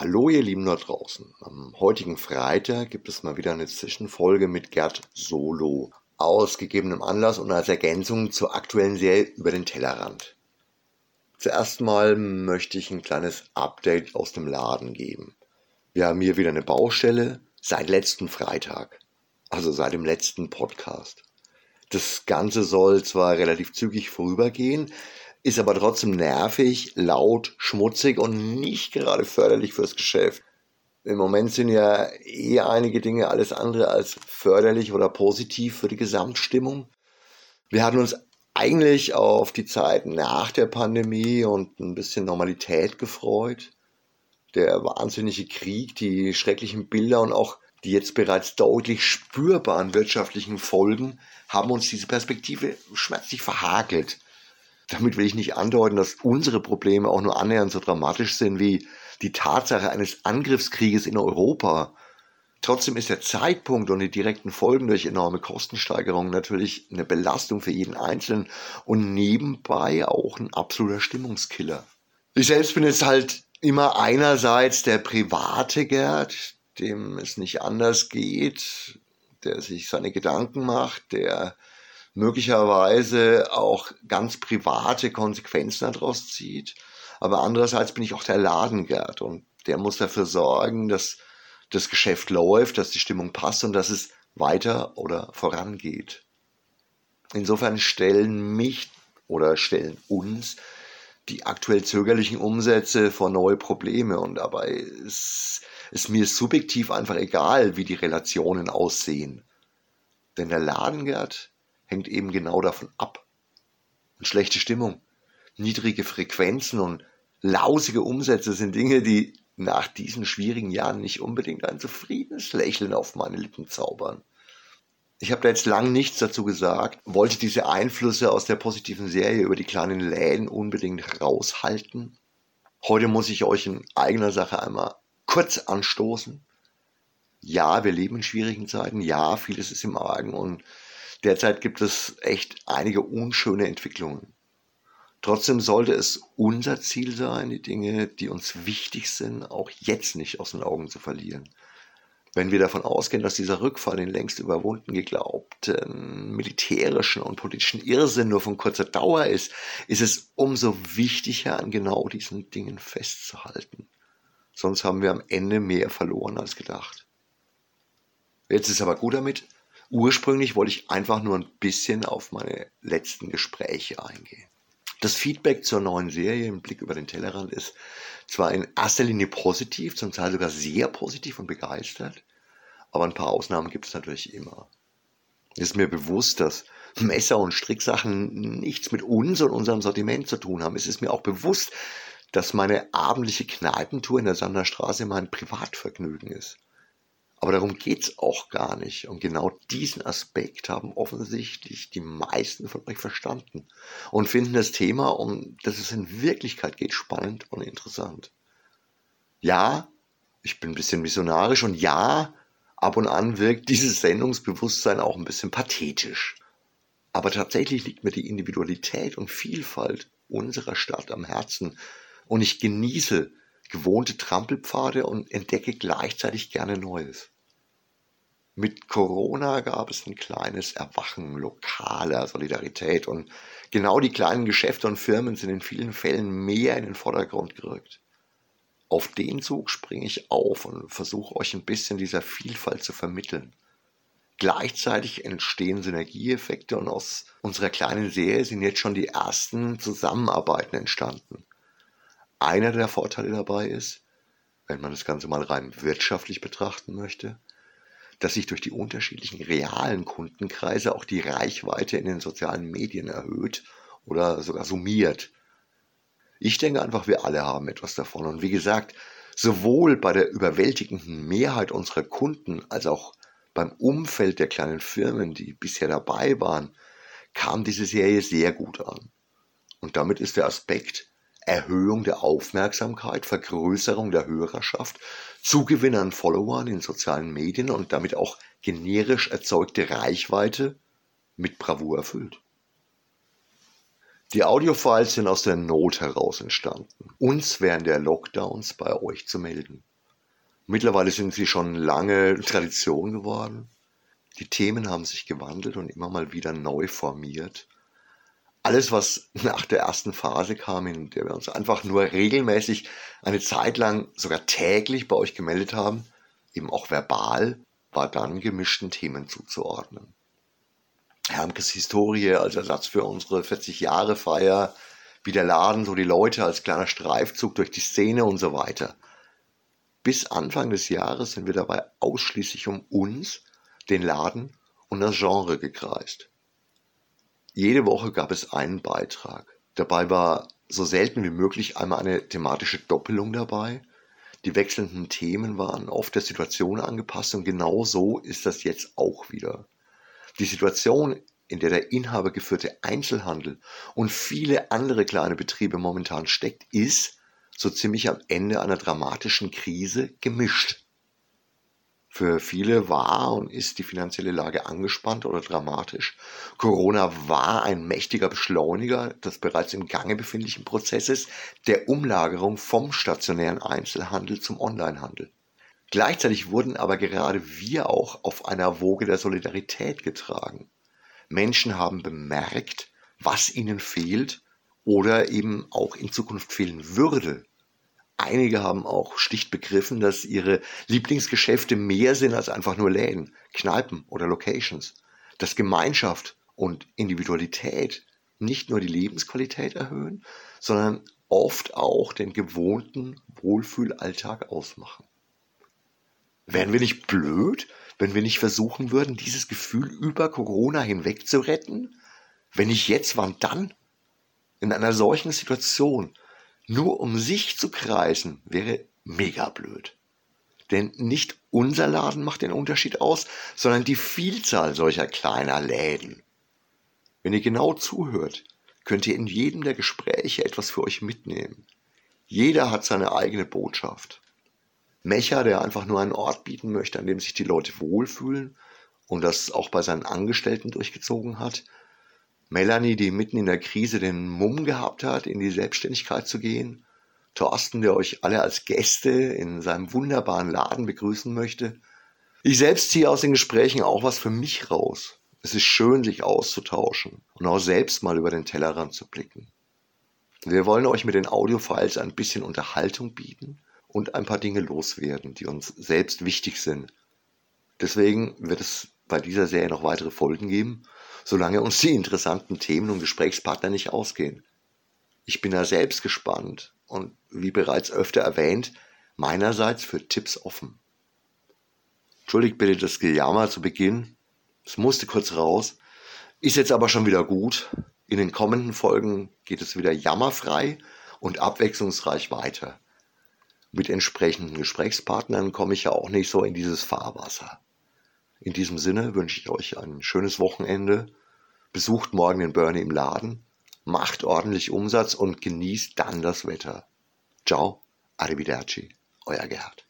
Hallo ihr Lieben da draußen. Am heutigen Freitag gibt es mal wieder eine Zwischenfolge mit Gerd Solo. Aus gegebenem Anlass und als Ergänzung zur aktuellen Serie über den Tellerrand. Zuerst mal möchte ich ein kleines Update aus dem Laden geben. Wir haben hier wieder eine Baustelle seit letzten Freitag. Also seit dem letzten Podcast. Das Ganze soll zwar relativ zügig vorübergehen, ist aber trotzdem nervig, laut, schmutzig und nicht gerade förderlich fürs Geschäft. Im Moment sind ja eh einige Dinge alles andere als förderlich oder positiv für die Gesamtstimmung. Wir hatten uns eigentlich auf die Zeit nach der Pandemie und ein bisschen Normalität gefreut. Der wahnsinnige Krieg, die schrecklichen Bilder und auch die jetzt bereits deutlich spürbaren wirtschaftlichen Folgen haben uns diese Perspektive schmerzlich verhagelt. Damit will ich nicht andeuten, dass unsere Probleme auch nur annähernd so dramatisch sind wie die Tatsache eines Angriffskrieges in Europa. Trotzdem ist der Zeitpunkt und die direkten Folgen durch enorme Kostensteigerungen natürlich eine Belastung für jeden Einzelnen und nebenbei auch ein absoluter Stimmungskiller. Ich selbst bin jetzt halt immer einerseits der private Gerd, dem es nicht anders geht, der sich seine Gedanken macht, der möglicherweise auch ganz private Konsequenzen daraus zieht. Aber andererseits bin ich auch der Ladengerd und der muss dafür sorgen, dass das Geschäft läuft, dass die Stimmung passt und dass es weiter oder vorangeht. Insofern stellen mich oder stellen uns die aktuell zögerlichen Umsätze vor neue Probleme und dabei ist, ist mir subjektiv einfach egal, wie die Relationen aussehen. Denn der Ladengerd hängt eben genau davon ab. Und schlechte Stimmung, niedrige Frequenzen und lausige Umsätze sind Dinge, die nach diesen schwierigen Jahren nicht unbedingt ein zufriedenes Lächeln auf meine Lippen zaubern. Ich habe da jetzt lang nichts dazu gesagt, wollte diese Einflüsse aus der positiven Serie über die kleinen Läden unbedingt raushalten. Heute muss ich euch in eigener Sache einmal kurz anstoßen. Ja, wir leben in schwierigen Zeiten. Ja, vieles ist im Argen und Derzeit gibt es echt einige unschöne Entwicklungen. Trotzdem sollte es unser Ziel sein, die Dinge, die uns wichtig sind, auch jetzt nicht aus den Augen zu verlieren. Wenn wir davon ausgehen, dass dieser Rückfall den längst überwunden geglaubten militärischen und politischen Irrsinn nur von kurzer Dauer ist, ist es umso wichtiger, an genau diesen Dingen festzuhalten. Sonst haben wir am Ende mehr verloren als gedacht. Jetzt ist aber gut damit, Ursprünglich wollte ich einfach nur ein bisschen auf meine letzten Gespräche eingehen. Das Feedback zur neuen Serie im Blick über den Tellerrand ist zwar in erster Linie positiv, zum Teil sogar sehr positiv und begeistert, aber ein paar Ausnahmen gibt es natürlich immer. Es ist mir bewusst, dass Messer und Stricksachen nichts mit uns und unserem Sortiment zu tun haben. Es ist mir auch bewusst, dass meine abendliche Kneipentour in der Sanderstraße mein Privatvergnügen ist. Aber darum geht's auch gar nicht. Und genau diesen Aspekt haben offensichtlich die meisten von euch verstanden und finden das Thema, um das es in Wirklichkeit geht, spannend und interessant. Ja, ich bin ein bisschen missionarisch und ja, ab und an wirkt dieses Sendungsbewusstsein auch ein bisschen pathetisch. Aber tatsächlich liegt mir die Individualität und Vielfalt unserer Stadt am Herzen und ich genieße gewohnte Trampelpfade und entdecke gleichzeitig gerne Neues. Mit Corona gab es ein kleines Erwachen lokaler Solidarität und genau die kleinen Geschäfte und Firmen sind in vielen Fällen mehr in den Vordergrund gerückt. Auf den Zug springe ich auf und versuche euch ein bisschen dieser Vielfalt zu vermitteln. Gleichzeitig entstehen Synergieeffekte und aus unserer kleinen Serie sind jetzt schon die ersten Zusammenarbeiten entstanden. Einer der Vorteile dabei ist, wenn man das Ganze mal rein wirtschaftlich betrachten möchte, dass sich durch die unterschiedlichen realen Kundenkreise auch die Reichweite in den sozialen Medien erhöht oder sogar summiert. Ich denke einfach, wir alle haben etwas davon. Und wie gesagt, sowohl bei der überwältigenden Mehrheit unserer Kunden als auch beim Umfeld der kleinen Firmen, die bisher dabei waren, kam diese Serie sehr gut an. Und damit ist der Aspekt, Erhöhung der Aufmerksamkeit, Vergrößerung der Hörerschaft, Zugewinn an Followern in sozialen Medien und damit auch generisch erzeugte Reichweite mit Bravour erfüllt. Die Audiofiles sind aus der Not heraus entstanden, uns während der Lockdowns bei euch zu melden. Mittlerweile sind sie schon lange Tradition geworden. Die Themen haben sich gewandelt und immer mal wieder neu formiert. Alles, was nach der ersten Phase kam, in der wir uns einfach nur regelmäßig eine Zeit lang, sogar täglich bei euch gemeldet haben, eben auch verbal, war dann gemischten Themen zuzuordnen. Hermkes Historie als Ersatz für unsere 40-Jahre-Feier, wie der Laden so die Leute als kleiner Streifzug durch die Szene und so weiter. Bis Anfang des Jahres sind wir dabei ausschließlich um uns, den Laden und das Genre gekreist. Jede Woche gab es einen Beitrag. Dabei war so selten wie möglich einmal eine thematische Doppelung dabei. Die wechselnden Themen waren oft der Situation angepasst und genau so ist das jetzt auch wieder. Die Situation, in der der inhabergeführte Einzelhandel und viele andere kleine Betriebe momentan steckt, ist so ziemlich am Ende einer dramatischen Krise gemischt. Für viele war und ist die finanzielle Lage angespannt oder dramatisch. Corona war ein mächtiger Beschleuniger des bereits im Gange befindlichen Prozesses der Umlagerung vom stationären Einzelhandel zum Onlinehandel. Gleichzeitig wurden aber gerade wir auch auf einer Woge der Solidarität getragen. Menschen haben bemerkt, was ihnen fehlt oder eben auch in Zukunft fehlen würde. Einige haben auch schlicht begriffen, dass ihre Lieblingsgeschäfte mehr sind als einfach nur Läden, Kneipen oder Locations. Dass Gemeinschaft und Individualität nicht nur die Lebensqualität erhöhen, sondern oft auch den gewohnten Wohlfühlalltag ausmachen. Wären wir nicht blöd, wenn wir nicht versuchen würden, dieses Gefühl über Corona hinweg zu retten? Wenn nicht jetzt, wann dann? In einer solchen Situation nur um sich zu kreisen, wäre mega blöd. Denn nicht unser Laden macht den Unterschied aus, sondern die Vielzahl solcher kleiner Läden. Wenn ihr genau zuhört, könnt ihr in jedem der Gespräche etwas für euch mitnehmen. Jeder hat seine eigene Botschaft. Mecha, der einfach nur einen Ort bieten möchte, an dem sich die Leute wohlfühlen und das auch bei seinen Angestellten durchgezogen hat. Melanie, die mitten in der Krise den Mumm gehabt hat, in die Selbstständigkeit zu gehen. Thorsten, der euch alle als Gäste in seinem wunderbaren Laden begrüßen möchte. Ich selbst ziehe aus den Gesprächen auch was für mich raus. Es ist schön, sich auszutauschen und auch selbst mal über den Tellerrand zu blicken. Wir wollen euch mit den Audiofiles ein bisschen Unterhaltung bieten und ein paar Dinge loswerden, die uns selbst wichtig sind. Deswegen wird es bei dieser Serie noch weitere Folgen geben, solange uns die interessanten Themen und Gesprächspartner nicht ausgehen. Ich bin da selbst gespannt und wie bereits öfter erwähnt, meinerseits für Tipps offen. Entschuldigt bitte das Gejammer zu Beginn. Es musste kurz raus. Ist jetzt aber schon wieder gut. In den kommenden Folgen geht es wieder jammerfrei und abwechslungsreich weiter mit entsprechenden Gesprächspartnern komme ich ja auch nicht so in dieses Fahrwasser. In diesem Sinne wünsche ich euch ein schönes Wochenende. Besucht morgen den Bernie im Laden, macht ordentlich Umsatz und genießt dann das Wetter. Ciao, arrivederci, euer Gerhard.